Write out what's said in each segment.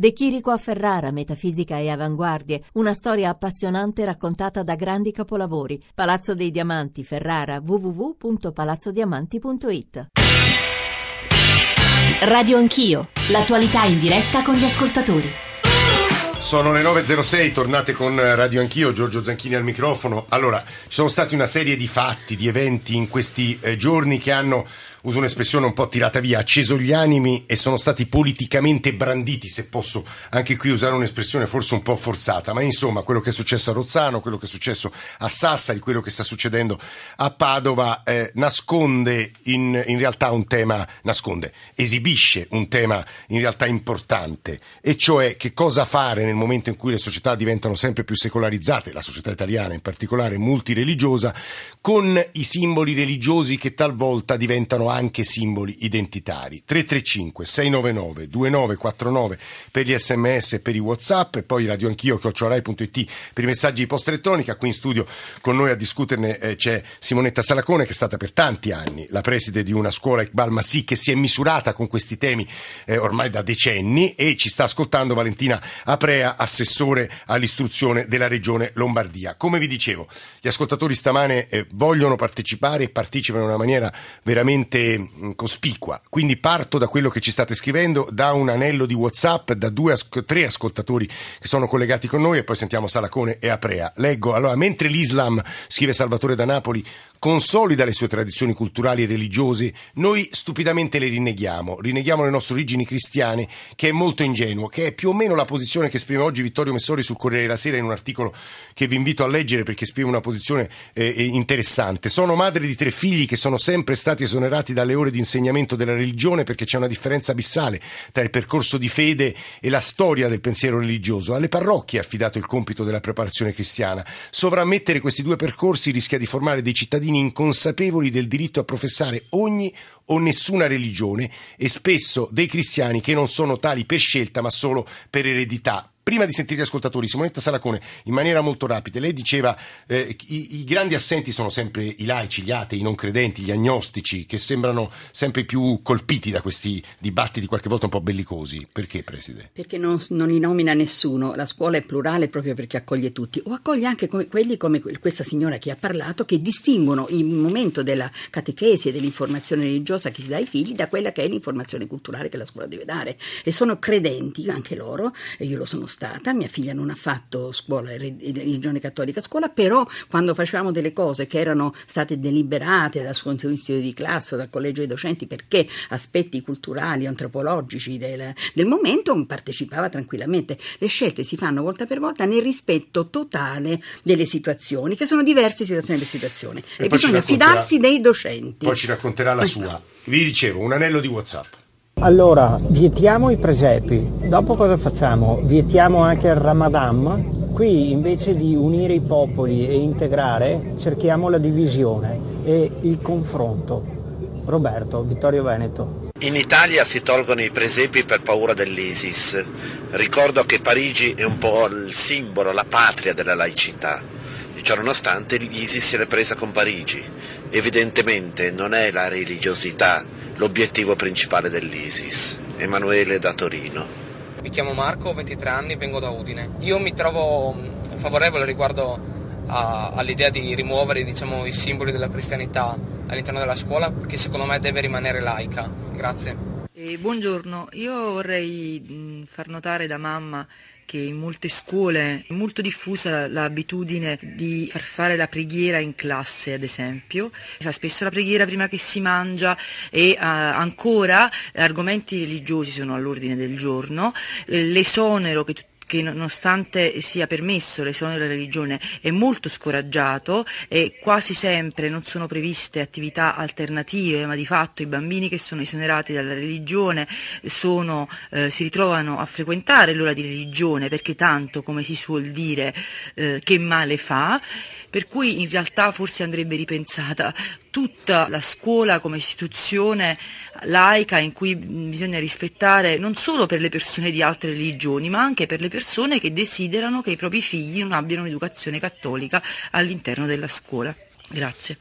De Chirico a Ferrara, metafisica e avanguardie, una storia appassionante raccontata da grandi capolavori. Palazzo dei Diamanti, Ferrara, www.palazzodiamanti.it. Radio Anch'io, l'attualità in diretta con gli ascoltatori. Sono le 9.06, tornate con Radio Anch'io, Giorgio Zanchini al microfono. Allora, ci sono stati una serie di fatti, di eventi in questi eh, giorni che hanno uso un'espressione un po' tirata via, acceso gli animi e sono stati politicamente branditi, se posso anche qui usare un'espressione forse un po' forzata, ma insomma quello che è successo a Rozzano, quello che è successo a Sassari, quello che sta succedendo a Padova eh, nasconde in, in realtà un tema, nasconde, esibisce un tema in realtà importante, e cioè che cosa fare nel momento in cui le società diventano sempre più secolarizzate, la società italiana in particolare multireligiosa, con i simboli religiosi che talvolta diventano anche simboli identitari. 335 699 2949 per gli sms e per i whatsapp e poi radio anch'io chiocciorai.it per i messaggi di posta elettronica. Qui in studio con noi a discuterne eh, c'è Simonetta Salacone che è stata per tanti anni la preside di una scuola Iqbal Massi che si è misurata con questi temi eh, ormai da decenni e ci sta ascoltando Valentina Aprea, assessore all'istruzione della regione Lombardia. Come vi dicevo, gli ascoltatori stamane eh, vogliono partecipare e partecipano in una maniera veramente mm, cospicua. Quindi parto da quello che ci state scrivendo, da un anello di WhatsApp, da due, tre ascoltatori che sono collegati con noi e poi sentiamo Salacone e Aprea. Leggo, allora, mentre l'Islam, scrive Salvatore da Napoli, consolida le sue tradizioni culturali e religiose, noi stupidamente le rinneghiamo, rinneghiamo le nostre origini cristiane, che è molto ingenuo, che è più o meno la posizione che esprime oggi Vittorio Messori sul Corriere della Sera in un articolo che vi invito a leggere perché esprime una posizione eh, eh interessante. Sono madre di tre figli che sono sempre stati esonerati dalle ore di insegnamento della religione perché c'è una differenza abissale tra il percorso di fede e la storia del pensiero religioso. Alle parrocchie è affidato il compito della preparazione cristiana. Sovrammettere questi due percorsi rischia di formare dei cittadini cittadini inconsapevoli del diritto a professare ogni o nessuna religione e spesso dei cristiani che non sono tali per scelta ma solo per eredità. Prima di sentire gli ascoltatori, Simonetta Salacone, in maniera molto rapida, lei diceva eh, i, i, grandi assenti sono sempre i laici, gli atei, i non credenti, gli agnostici, che sembrano sempre più colpiti da questi dibattiti qualche volta un po' bellicosi. Perché, Presidente? Perché non, non li nomina nessuno, la scuola è plurale proprio perché accoglie tutti, o accoglie anche come, quelli come questa signora che ha parlato, che distinguono il momento della catechesi e dell'informazione religiosa che si dà ai figli da quella che è l'informazione culturale che la scuola deve dare. E sono credenti anche loro, e io lo sono stato stata, mia figlia non ha fatto scuola, religione cattolica a scuola, però quando facevamo delle cose che erano state deliberate dal suo consiglio di classe o dal collegio dei docenti perché aspetti culturali, antropologici del, del momento, partecipava tranquillamente. Le scelte si fanno volta per volta nel rispetto totale delle situazioni, che sono diverse situazioni delle situazioni, e, e bisogna fidarsi dei docenti. Poi ci racconterà la sua. Vi dicevo, un anello di WhatsApp. Allora, vietiamo i presepi, dopo cosa facciamo? Vietiamo anche il Ramadan? Qui invece di unire i popoli e integrare, cerchiamo la divisione e il confronto. Roberto, Vittorio Veneto. In Italia si tolgono i presepi per paura dell'ISIS. Ricordo che Parigi è un po' il simbolo, la patria della laicità. Ciononostante l'ISIS si è presa con Parigi. Evidentemente non è la religiosità l'obiettivo principale dell'ISIS. Emanuele da Torino. Mi chiamo Marco, ho 23 anni, vengo da Udine. Io mi trovo mm, favorevole riguardo a, all'idea di rimuovere diciamo, i simboli della cristianità all'interno della scuola, che secondo me deve rimanere laica. Grazie. Eh, buongiorno, io vorrei mm, far notare da mamma che in molte scuole è molto diffusa l'abitudine di far fare la preghiera in classe, ad esempio. Si fa spesso la preghiera prima che si mangia e uh, ancora argomenti religiosi sono all'ordine del giorno. L'esonero che tutti che nonostante sia permesso l'esonero della religione è molto scoraggiato e quasi sempre non sono previste attività alternative, ma di fatto i bambini che sono esonerati dalla religione sono, eh, si ritrovano a frequentare l'ora di religione perché tanto, come si suol dire, eh, che male fa per cui in realtà forse andrebbe ripensata tutta la scuola come istituzione laica in cui bisogna rispettare non solo per le persone di altre religioni, ma anche per le persone che desiderano che i propri figli non abbiano un'educazione cattolica all'interno della scuola. Grazie.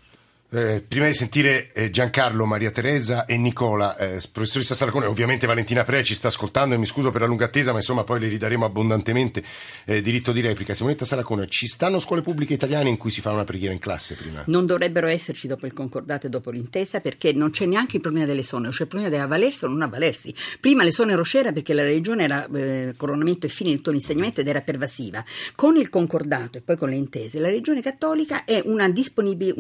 Eh, prima di sentire eh, Giancarlo, Maria Teresa e Nicola, eh, professoressa Salacone, ovviamente Valentina Pre ci sta ascoltando e mi scuso per la lunga attesa, ma insomma poi le ridaremo abbondantemente eh, diritto di replica. Simonetta Salacone, ci stanno scuole pubbliche italiane in cui si fa una preghiera in classe prima? Non dovrebbero esserci dopo il concordato e dopo l'intesa perché non c'è neanche il problema delle sonore, c'è il problema dell'avvalersi o non avvalersi. Prima le sonero c'era perché la religione era eh, coronamento e fine del tuo insegnamento ed era pervasiva. Con il concordato e poi con le intese, la religione cattolica è una disponibil-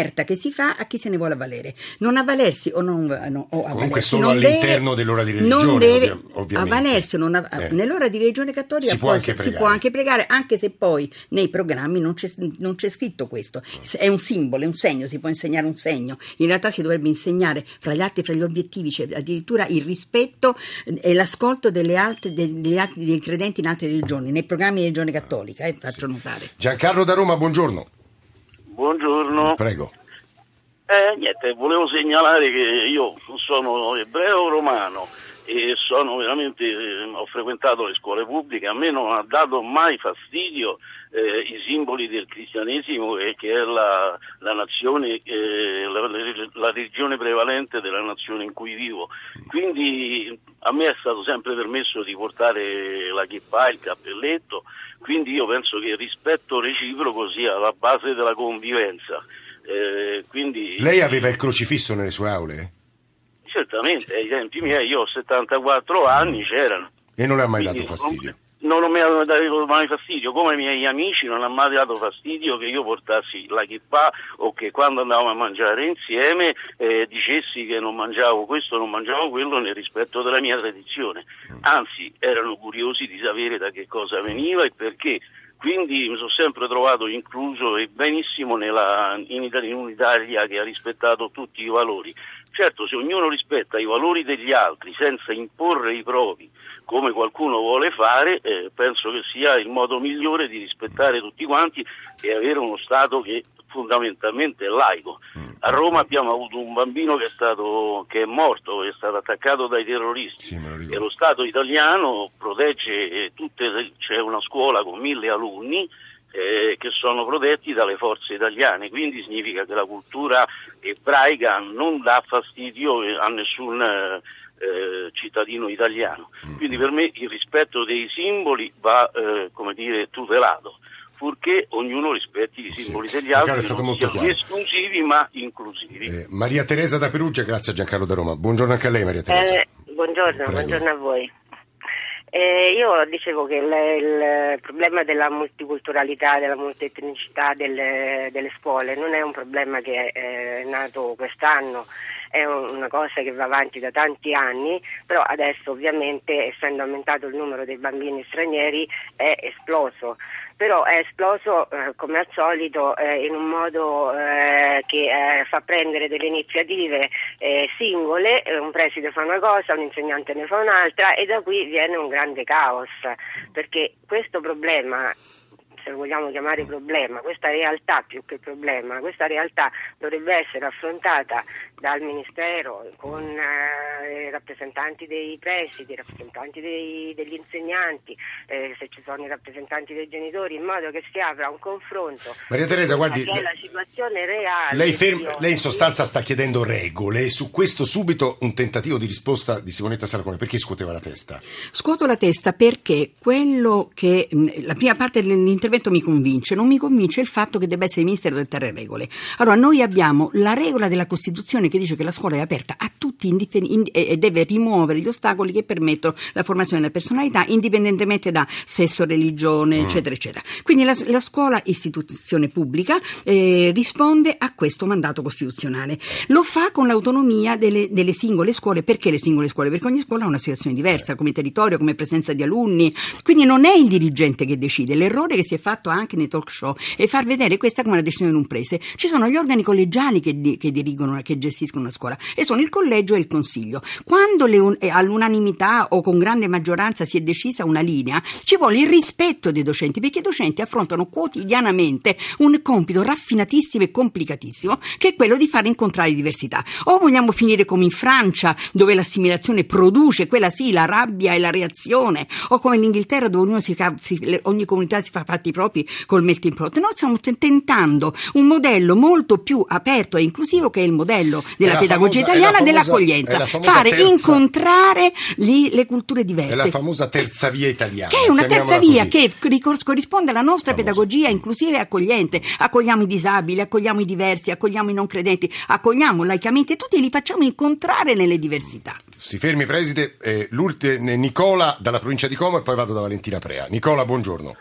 una, un'offerta che si fa a chi se ne vuole avvalere. Non avvalersi o non no, o Comunque solo all'interno deve- dell'ora di religione, Non deve ovvia- ovviamente. avvalersi o non av- Eh. nell'ora di religione cattolica Si può si pregare. può anche pregare, anche se poi nei programmi non c'è, non c'è scritto questo. È un simbolo, è un segno, si può insegnare un segno. In realtà si dovrebbe insegnare fra gli altri, fra gli obiettivi, c'è addirittura il rispetto eh, e l'ascolto delle altre- de- degli altri- dei credenti in altre religioni, nei programmi di religione cattolica, eh, faccio notare. Giancarlo da Roma, buongiorno. Buongiorno. Prego. Eh, niente, volevo segnalare che io sono ebreo romano e sono veramente, eh, ho frequentato le scuole pubbliche, a me non ha dato mai fastidio eh, i simboli del cristianesimo e che è la, la nazione, eh, la, la religione prevalente della nazione in cui vivo. Quindi a me è stato sempre permesso di portare la kippah, il cappelletto, quindi io penso che il rispetto reciproco sia la base della convivenza. Eh, quindi Lei aveva il crocifisso nelle sue aule? Certamente ai tempi miei, io ho 74 anni, c'erano. E non le ha mai Quindi dato fastidio? Non, non mi hanno dato mai fastidio, come ai miei amici non ha mai dato fastidio che io portassi la kippah o che quando andavamo a mangiare insieme eh, dicessi che non mangiavo questo, non mangiavo quello nel rispetto della mia tradizione. Anzi, erano curiosi di sapere da che cosa veniva e perché. Quindi mi sono sempre trovato incluso e benissimo nella, in, Italia, in un'Italia che ha rispettato tutti i valori. Certo, se ognuno rispetta i valori degli altri senza imporre i propri, come qualcuno vuole fare, eh, penso che sia il modo migliore di rispettare tutti quanti e avere uno Stato che fondamentalmente è laico. A Roma abbiamo avuto un bambino che è, stato, che è morto, che è stato attaccato dai terroristi Sì, lo e lo Stato italiano protegge eh, tutte, c'è una scuola con mille alunni eh, che sono protetti dalle forze italiane, quindi significa che la cultura ebraica non dà fastidio a nessun eh, eh, cittadino italiano. Quindi per me il rispetto dei simboli va eh, come dire, tutelato. Purché ognuno rispetti i simboli Sì. degli altri, è stato non molto siano chiaro. esclusivi ma inclusivi. Eh, Maria Teresa da Perugia, grazie a Giancarlo da Roma. Buongiorno anche a lei Maria Teresa. Eh, buongiorno, Prego. buongiorno a voi. Eh, io dicevo che il, il problema della multiculturalità, della multietnicità delle, delle scuole non è un problema che è nato quest'anno, è un- una cosa che va avanti da tanti anni, però adesso ovviamente essendo aumentato il numero dei bambini stranieri è esploso. Però è esploso eh, come al solito eh, in un modo eh, che eh, fa prendere delle iniziative eh, singole, eh, un preside fa una cosa, un insegnante ne fa un'altra e da qui viene un grande caos, perché questo problema se lo vogliamo chiamare problema, questa realtà più che problema, questa realtà dovrebbe essere affrontata dal Ministero con eh, i rappresentanti dei presidi, i rappresentanti dei- degli insegnanti, eh, se ci sono i rappresentanti dei genitori, in modo che si apra un confronto. Maria Teresa, guardi, la situazione reale. Lei, ferm- Io- lei in sostanza sta chiedendo regole e su questo subito un tentativo di risposta di Simonetta Salacone. Perché scuoteva la testa? Scuoto la testa perché quello che la prima parte dell'intervento mi convince, non mi convince il fatto che debba essere il Ministero del Terre regole. Allora, noi abbiamo la regola della Costituzione che dice che la scuola è aperta a tutti e deve rimuovere gli ostacoli che permettono la formazione della personalità indipendentemente da sesso, religione, eccetera, eccetera. Quindi la, la scuola, istituzione pubblica, eh, risponde a questo mandato costituzionale. Lo fa con l'autonomia delle, delle singole scuole. Perché le singole scuole? Perché ogni scuola ha una situazione diversa, come territorio, come presenza di alunni. Quindi non è il dirigente che decide. L'errore che si è fatto anche nei talk show è far vedere questa come una decisione non prese. Ci sono gli organi collegiali che, di- che dirigono, che gestiscono una scuola e sono il collegio e il consiglio. Quando le un- eh, all'unanimità o con grande maggioranza si è decisa una linea, ci vuole il rispetto dei docenti, perché i docenti affrontano quotidianamente un compito raffinatissimo e complicatissimo, che è quello di fare incontrare diversità. O vogliamo finire come in Francia, dove l'assimilazione produce, quella sì, la rabbia e la reazione, o come in Inghilterra, dove si si- ogni comunità si fa fatti fatti propri col melting pot. Noi stiamo tentando un modello molto più aperto e inclusivo che è il modello della pedagogia famosa- è italiana famosa- dell'accoglienza. è Fare terza- incontrare lì le culture È diverse. la famosa terza via italiana. Che è una terza via così. che corrisponde alla nostra Famosa. pedagogia inclusiva e accogliente. Accogliamo i disabili, accogliamo i diversi, accogliamo i non credenti, accogliamo laicamente tutti e li facciamo incontrare nelle diversità. Si fermi, preside. Eh, Nicola dalla provincia di Como e poi vado da Valentina Prea. Nicola, buongiorno.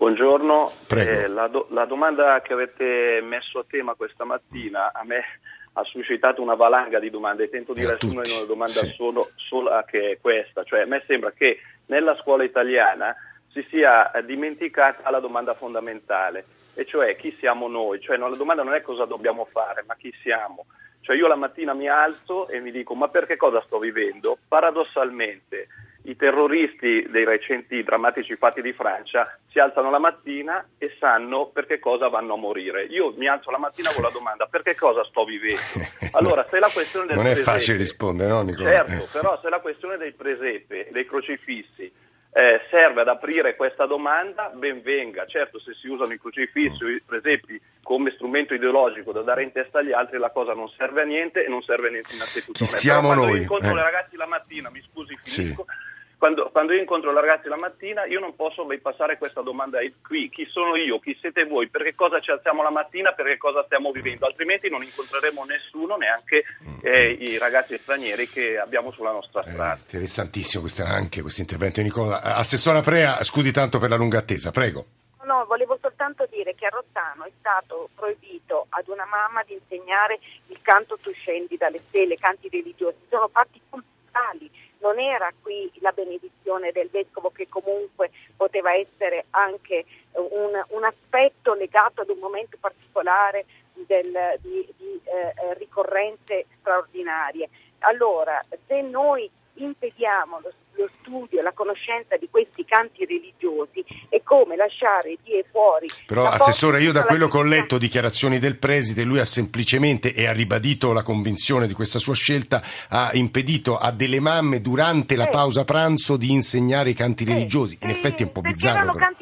Buongiorno. Eh, la, do- la domanda che avete messo a tema questa mattina a me ha suscitato una valanga di domande, tento di Eh, riassumere una domanda sì. solo, sola che è questa, cioè a me sembra che nella scuola italiana si sia dimenticata la domanda fondamentale, e cioè chi siamo noi, cioè no, la domanda non è cosa dobbiamo fare, ma chi siamo. Cioè io la mattina mi alzo e mi dico ma perché cosa sto vivendo? Paradossalmente i terroristi dei recenti drammatici fatti di Francia si alzano la mattina e sanno per che cosa vanno a morire. Io mi alzo la mattina con la domanda per che cosa sto vivendo? Allora, se la questione del Non è presepe- facile rispondere, no, Nicola? Certo, però se la questione dei presepe, dei crocifissi, eh, serve ad aprire questa domanda, ben venga. Certo, se si usano i crocifissi o i presepi come strumento ideologico da dare in testa agli altri, la cosa non serve a niente e non serve niente innanzitutto Chi a. Però siamo quando noi? incontro Eh. le ragazze la mattina, mi scusi, Sì. Quando, quando io incontro le ragazze la mattina, io non posso bypassare questa domanda qui: chi sono io? Chi siete voi? Per che cosa ci alziamo la mattina? Per che cosa stiamo vivendo? Altrimenti non incontreremo nessuno, neanche eh, i ragazzi stranieri che abbiamo sulla nostra Eh, strada. interessantissimo questo, anche questo intervento di Nicola. Eh, Assessora Prea, scusi tanto per la lunga attesa, prego. No, volevo soltanto dire che a Rozzano è stato proibito ad una mamma di insegnare il canto tu scendi dalle stelle, canti religiosi, sono fatti culturali, non era qui la benedizione del vescovo che comunque poteva essere anche eh, un, un aspetto legato ad un momento particolare del- di, di, eh, ricorrenze straordinarie. Allora, se noi impediamo lo, lo studio, la conoscenza di questi canti religiosi, è come lasciare di e fuori. Però, Assessore, io da quello che ho letto, dichiarazioni del preside, lui ha semplicemente e ha ribadito la convinzione di questa sua scelta, ha impedito a delle mamme durante la pausa pranzo di insegnare i canti religiosi. In effetti è un po' bizzarro. però.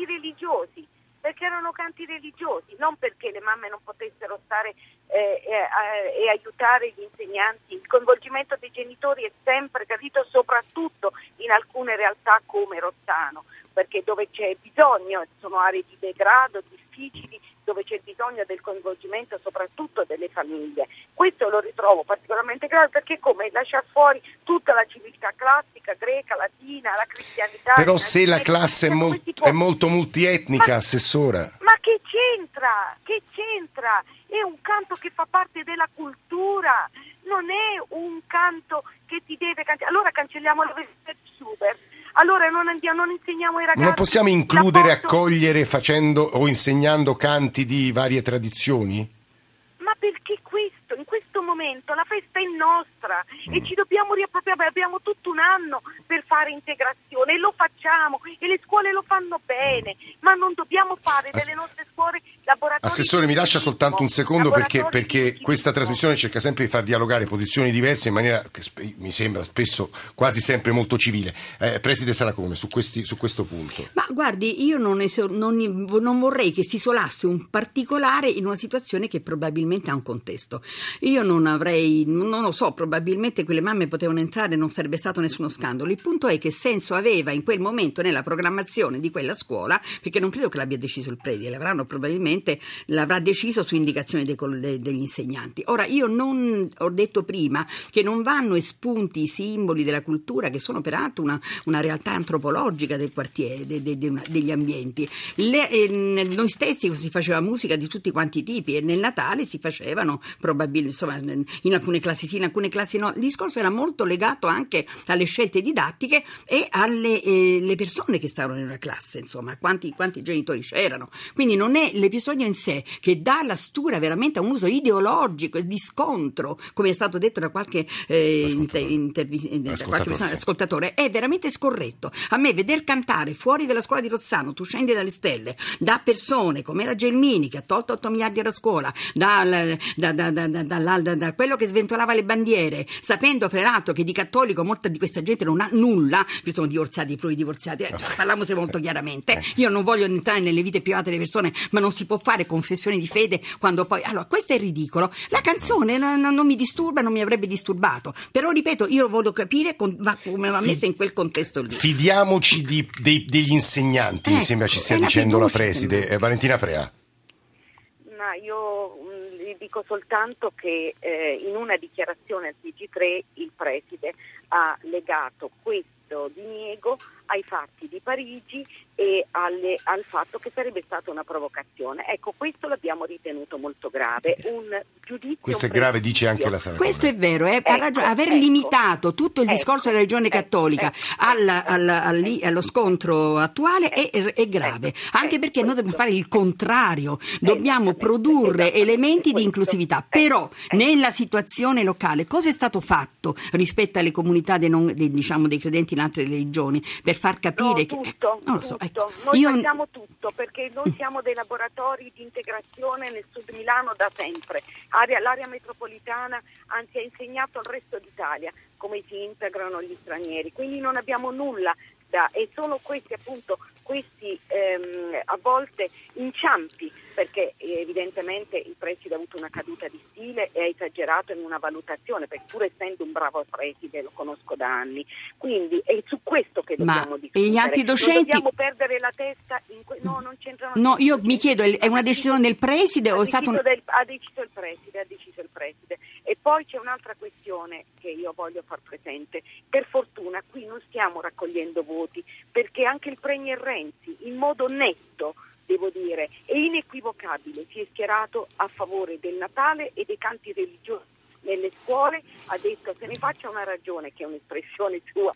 Erano canti religiosi, non perché le mamme non potessero stare eh, eh, e aiutare gli insegnanti. Il coinvolgimento dei genitori è sempre capito, soprattutto in alcune realtà come Rozzano, perché dove c'è bisogno, sono aree di degrado difficili, dove c'è bisogno del coinvolgimento soprattutto delle famiglie. Questo lo ritrovo particolarmente grave perché è come lasciar fuori tutta la civiltà classica, greca, latina, la cristianità. Però il se la classe è, mol- è molto multietnica, Assessora. ma che c'entra? Che c'entra? È un canto che fa parte della cultura, non è un canto che ti deve cancellare. Allora cancelliamo la allora non, andiamo, non insegniamo ai ragazzi. Non possiamo includere, accogliere facendo o insegnando canti di varie tradizioni? Ma perché questo? In questo momento la festa è nostra Mm. e ci dobbiamo riappropriare, abbiamo tutto un anno per fare integrazione e lo facciamo e le scuole lo fanno bene, ma non dobbiamo fare Ass- delle nostre scuole laboratori. Assessore, mi lascia soltanto un secondo perché, perché questa trasmissione cerca sempre di far dialogare posizioni diverse in maniera che sp- mi sembra spesso quasi sempre molto civile. Eh, Preside Salacone, su, questi- su questo punto. Ma guardi, io non, eso- non- non vorrei che si isolasse un particolare in una situazione che probabilmente ha un contesto. Io non avrei, non lo so, probabilmente quelle mamme potevano entrare e non sarebbe stato nessuno scandalo. Il punto è che senso aveva in quel momento nella programmazione di quella scuola, perché non credo che l'abbia deciso il preside, l'avranno probabilmente, l'avrà deciso su indicazione dei degli insegnanti. Ora, io non ho detto prima che non vanno espunti i simboli della cultura, che sono peraltro una, una realtà antropologica del quartiere, de- de- de- una- degli ambienti. Le- eh, noi stessi si faceva musica di tutti quanti i tipi e nel Natale si facevano probabilmente, insomma, in alcune classi sì, in alcune classi no. Il discorso era molto legato anche alle scelte didattiche e alle eh, le persone che stavano nella classe, insomma, quanti, quanti genitori c'erano. Quindi non è l'episodio in sé che dà la stura veramente a un uso ideologico e di scontro, come è stato detto da qualche, eh, intervi- eh, Ascoltatore, qualche persona- sì. ascoltatore, è veramente scorretto. A me veder cantare fuori dalla scuola di Rozzano, tu scendi dalle stelle, da persone come era Gelmini che ha tolto 8 miliardi alla scuola, da- da- da- da- quello che sventolava le bandiere, sapendo peraltro che di cattolico molta di questa gente non ha nulla, ci sono divorziati, pluridivorziati, eh, cioè, parliamose molto chiaramente, io non voglio entrare nelle vite private delle persone, ma non si può fare confessioni di fede quando poi... Allora, questo è ridicolo. La canzone non, non mi disturba, non mi avrebbe disturbato, però ripeto, io voglio capire con, va, come va messa in quel contesto lì. Fidiamoci di, dei, degli insegnanti, mi Ecco, sembra ci stia è la dicendo la fiducia. preside. Eh, Valentina Prea. Ma io mh, vi dico soltanto che eh, in una dichiarazione al TG3 il preside ha legato questo diniego ai fatti di Parigi e alle- al fatto che sarebbe stata una provocazione. Ecco, questo l'abbiamo ritenuto molto grave. Un giudizio Questo è grave, dice anche la Sala Questo è vero, eh, ha Ecco, ragione. aver ecco. limitato tutto il Ecco, discorso della religione ecco, cattolica ecco, alla- alla- alli- allo scontro attuale è, è grave, anche ecco, perché noi dobbiamo fare il contrario, dobbiamo produrre elementi di inclusività, Ecco, però ecco. nella situazione locale cosa è stato fatto rispetto alle comunità dei, non- dei, diciamo, dei credenti in altre religioni per far capire No, che... tutto, non lo so, tutto. ecco, Noi io- facciamo tutto perché noi siamo dei laboratori di integrazione nel sud Milano da sempre. Area- l'area metropolitana anzi ha insegnato al resto d'Italia come si integrano gli stranieri, quindi non abbiamo nulla da e sono questi appunto questi ehm, a volte inciampi perché evidentemente il preside ha avuto una caduta di stile e ha esagerato in una valutazione perché pur essendo un bravo preside lo conosco da anni quindi è su questo che Ma dobbiamo e discutere gli antidocenti- non dobbiamo perdere la testa in que- no non c'entrano No, io mi chiedo, è una decisione del preside o è stato un... del- ha deciso il preside, ha deciso il preside. E poi c'è un'altra questione che io voglio far presente. Per fortuna qui non stiamo raccogliendo voti perché anche il Premier Renzi in modo netto devo dire, e inequivocabile. Si è schierato a favore del Natale e dei canti religiosi nelle scuole, ha detto se ne faccia una ragione, che è un'espressione sua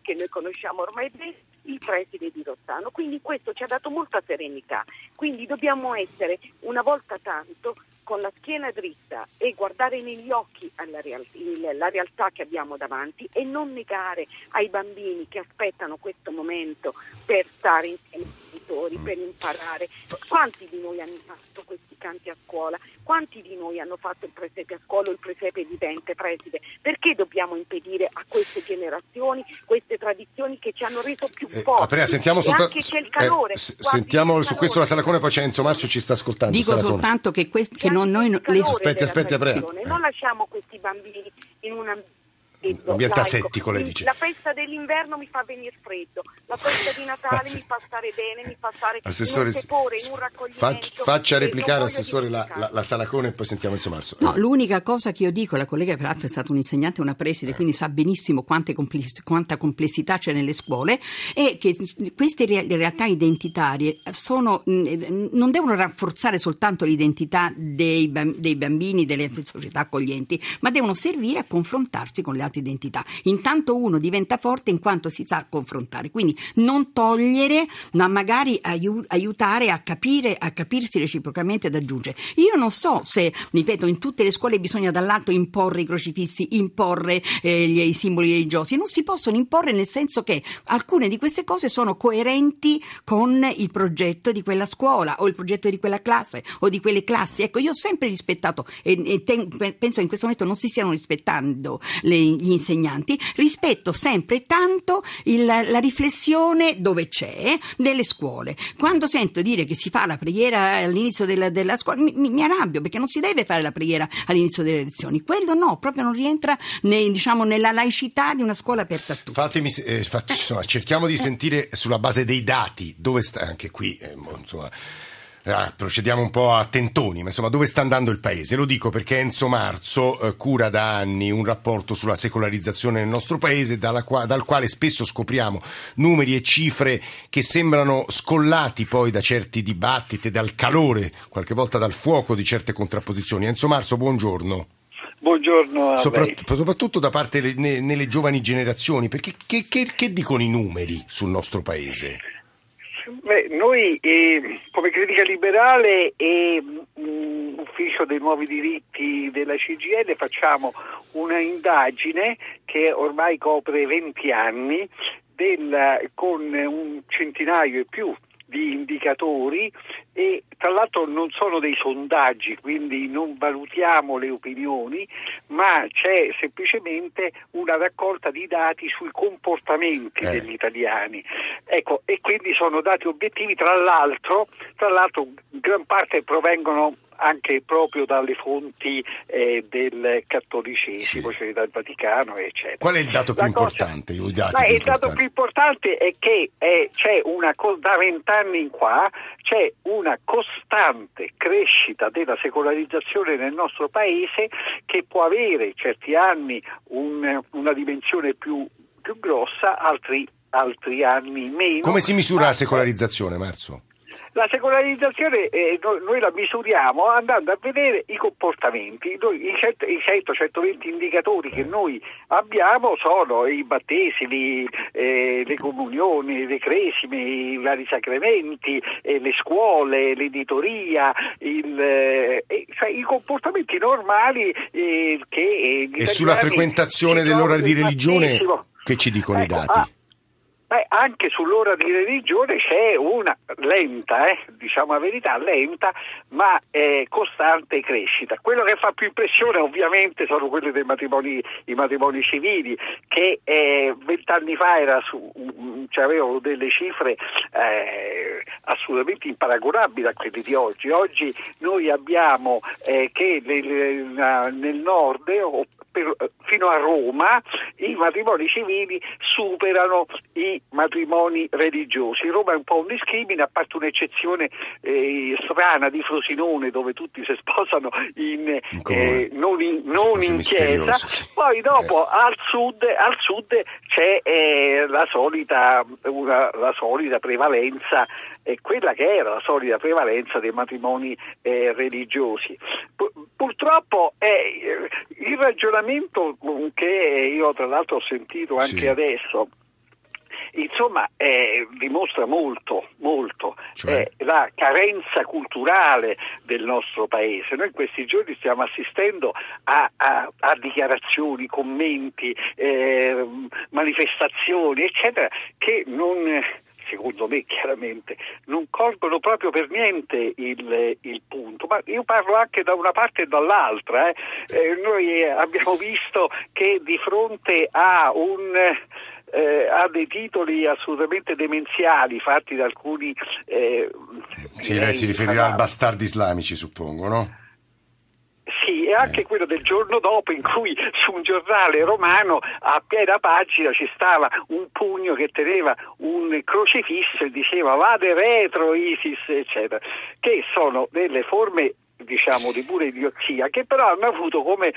che noi conosciamo ormai bene, il preside di Rossano. Quindi questo ci ha dato molta serenità. Quindi dobbiamo essere una volta tanto con la schiena dritta e guardare negli occhi alla real- il- la realtà che abbiamo davanti e non negare ai bambini che aspettano questo momento per stare insieme ai genitori, per imparare. Quanti di noi hanno fatto questi canti a scuola? Quanti di noi hanno fatto il presepe a scuola o il presepe vivente, preside? Perché dobbiamo impedire a queste generazioni queste tradizioni che ci hanno reso più Forti? Aprea, sentiamo soltanto. anche c'è il calore. eh, sentiamo su questo la. Salacone, poi c'è Enzo Marcio, ci sta ascoltando. Dico Salacone. soltanto che, quest- che non, noi, le- Aspetti, aspetti, Aprea. Non lasciamo questi bambini in un ambiente ambiente laico. asettico, lei dice. La festa dell'inverno mi fa venire freddo, la festa di Natale mi fa stare bene, mi fa stare Assessore, in un tepore, in un raccoglimento. faccia replicare, Assessore, la, la, la Salacone e poi sentiamo Enzo Marcio. No, Eh. l'unica cosa che io dico, la collega peraltro è stata un'insegnante e una preside, quindi sa benissimo quante compli- quanta complessità c'è nelle scuole, è che queste re- realtà identitarie sono, mh, non devono rafforzare soltanto l'identità dei, dei bambini, delle società accoglienti, ma devono servire a confrontarsi con le altre identità. Intanto uno diventa forte in quanto si sa confrontare, quindi non togliere, ma magari aiu- aiutare a capire, a capirsi reciprocamente ed aggiungere. Io non so se, ripeto, in tutte le scuole bisogna dall'alto imporre i crocifissi, imporre eh, gli- i simboli religiosi, non si possono imporre nel senso che alcune di queste cose sono coerenti con il progetto di quella scuola o il progetto di quella classe o di quelle classi. Ecco, io ho sempre rispettato e, e ten- penso che in questo momento non si stiano rispettando le- gli insegnanti, rispetto sempre tanto il- la riflessione dove c'è delle scuole. Quando sento dire che si fa la preghiera all'inizio della, della scuola mi, mi- arrabbio perché non si deve fare la preghiera all'inizio delle lezioni. Quello no, proprio non rientra nei- diciamo, nella laicità di una scuola aperta a tutti. Fatemi, eh, fac- insomma, cerchiamo di sentire sulla base dei dati dove sta anche qui, eh, insomma, ah, procediamo un po' a tentoni, ma insomma dove sta andando il paese? Lo dico perché Enzo Marzo eh, cura da anni un rapporto sulla secolarizzazione nel nostro paese qua- dal quale spesso scopriamo numeri e cifre che sembrano scollati poi da certi dibattiti, dal calore, qualche volta dal fuoco di certe contrapposizioni. Enzo Marzo, buongiorno. Buongiorno a Sopra- lei. soprattutto da parte le- ne- nelle giovani generazioni, perché che, che- che dicono i numeri sul nostro paese? Beh, noi eh, come critica liberale e mh, ufficio dei nuovi diritti della CGL facciamo una indagine che ormai copre 20 anni del- con un centinaio e più di indicatori e tra l'altro non sono dei sondaggi, quindi non valutiamo le opinioni, ma c'è semplicemente una raccolta di dati sui comportamenti Eh. degli italiani. Ecco, e quindi sono dati obiettivi, tra l'altro, tra l'altro gran parte provengono anche proprio dalle fonti eh, del cattolicesimo, cioè dal Vaticano, eccetera. Qual è il dato più La cosa- importante? I dati Ma più il dato più importante è che eh, c'è una da vent'anni in qua c'è una costante crescita della secolarizzazione nel nostro paese che può avere certi anni un- una dimensione più, più grossa, altri, altri anni meno. Come si misura la secolarizzazione, Marzo? La secolarizzazione eh, noi, noi la misuriamo andando a vedere i comportamenti. Noi, I, cent- i 100-120 indicatori che noi abbiamo sono i battesimi, eh, le comunioni, le cresime, i vari sacramenti, eh, le scuole, l'editoria, il, eh, eh, cioè i comportamenti normali eh, che... eh, E sulla frequentazione dell'ora di religione, che ci dicono i Ecco, dati? ah, Beh, anche sull'ora di religione c'è una lenta, eh, diciamo la verità, lenta ma eh, costante crescita. Quello che fa più impressione ovviamente sono quelli dei matrimoni, matrimoni civili, che eh, vent'anni fa era su, mm, cioè avevano delle cifre eh, assolutamente imparagonabili a quelle di oggi. Oggi noi abbiamo eh, che nel, nel nord per- fino a Roma i matrimoni civili superano i matrimoni religiosi. Roma è un po' un discrimine, a parte un'eccezione eh, strana di Frosinone dove tutti si sposano in, eh, non in, non in chiesa. sì. Poi dopo al, sud, al sud c'è eh, la, solita, una- la solita prevalenza, eh, quella che era la solita prevalenza dei matrimoni eh, religiosi. Pu- purtroppo eh, il ragionamento che io tra l'altro ho sentito anche Sì. adesso insomma eh, dimostra molto, molto Cioè? eh, la carenza culturale del nostro paese. Noi in questi giorni stiamo assistendo a, a- a dichiarazioni, commenti, eh, manifestazioni, eccetera, che non secondo me chiaramente, non colgono proprio per niente il, il punto, ma io parlo anche da una parte e dall'altra. eh. Eh, noi eh, abbiamo visto che di fronte a un eh, ha dei titoli assolutamente demenziali fatti da alcuni eh, Sì, lei si riferirà fanatici. al bastardi islamici, suppongo, no? E anche quello del giorno dopo in cui su un giornale romano a piena pagina ci stava un pugno che teneva un crocifisso e diceva vade retro ISIS, eccetera, che sono delle forme diciamo di pura idiozia che però hanno avuto come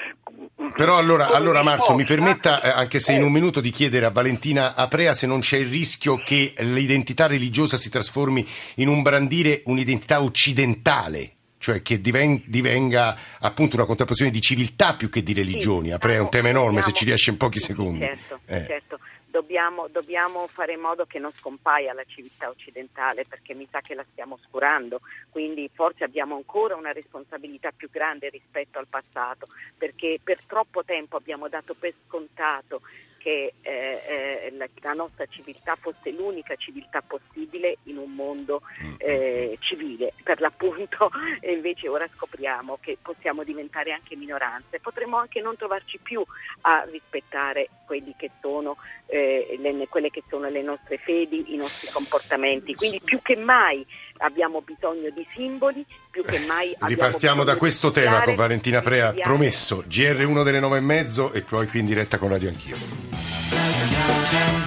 Però allora, allora Marzo, mi permetta, eh, anche se in un minuto, di chiedere a Valentina Aprea se non c'è il rischio che l'identità religiosa si trasformi in un brandire un'identità occidentale, cioè che diven- divenga appunto una contrapposizione di civiltà più che di religioni. Aprea è un tema enorme, se ci riesce in pochi secondi. Certo, Eh. certo. Dobbiamo, dobbiamo fare in modo che non scompaia la civiltà occidentale perché mi sa che la stiamo oscurando, quindi forse abbiamo ancora una responsabilità più grande rispetto al passato perché per troppo tempo abbiamo dato per scontato che eh, eh, la, la nostra civiltà fosse l'unica civiltà possibile in un mondo eh, civile. Per l'appunto e invece ora scopriamo che possiamo diventare anche minoranze, potremmo anche non trovarci più a rispettare quelli che sono, eh, le- quelle che sono le nostre fedi, i nostri comportamenti. Quindi più che mai abbiamo bisogno di simboli, più che mai Ripartiamo da questo tema con Valentina Prea, promesso, GR1 delle 9 e mezzo e poi qui in diretta con Radio Anch'io.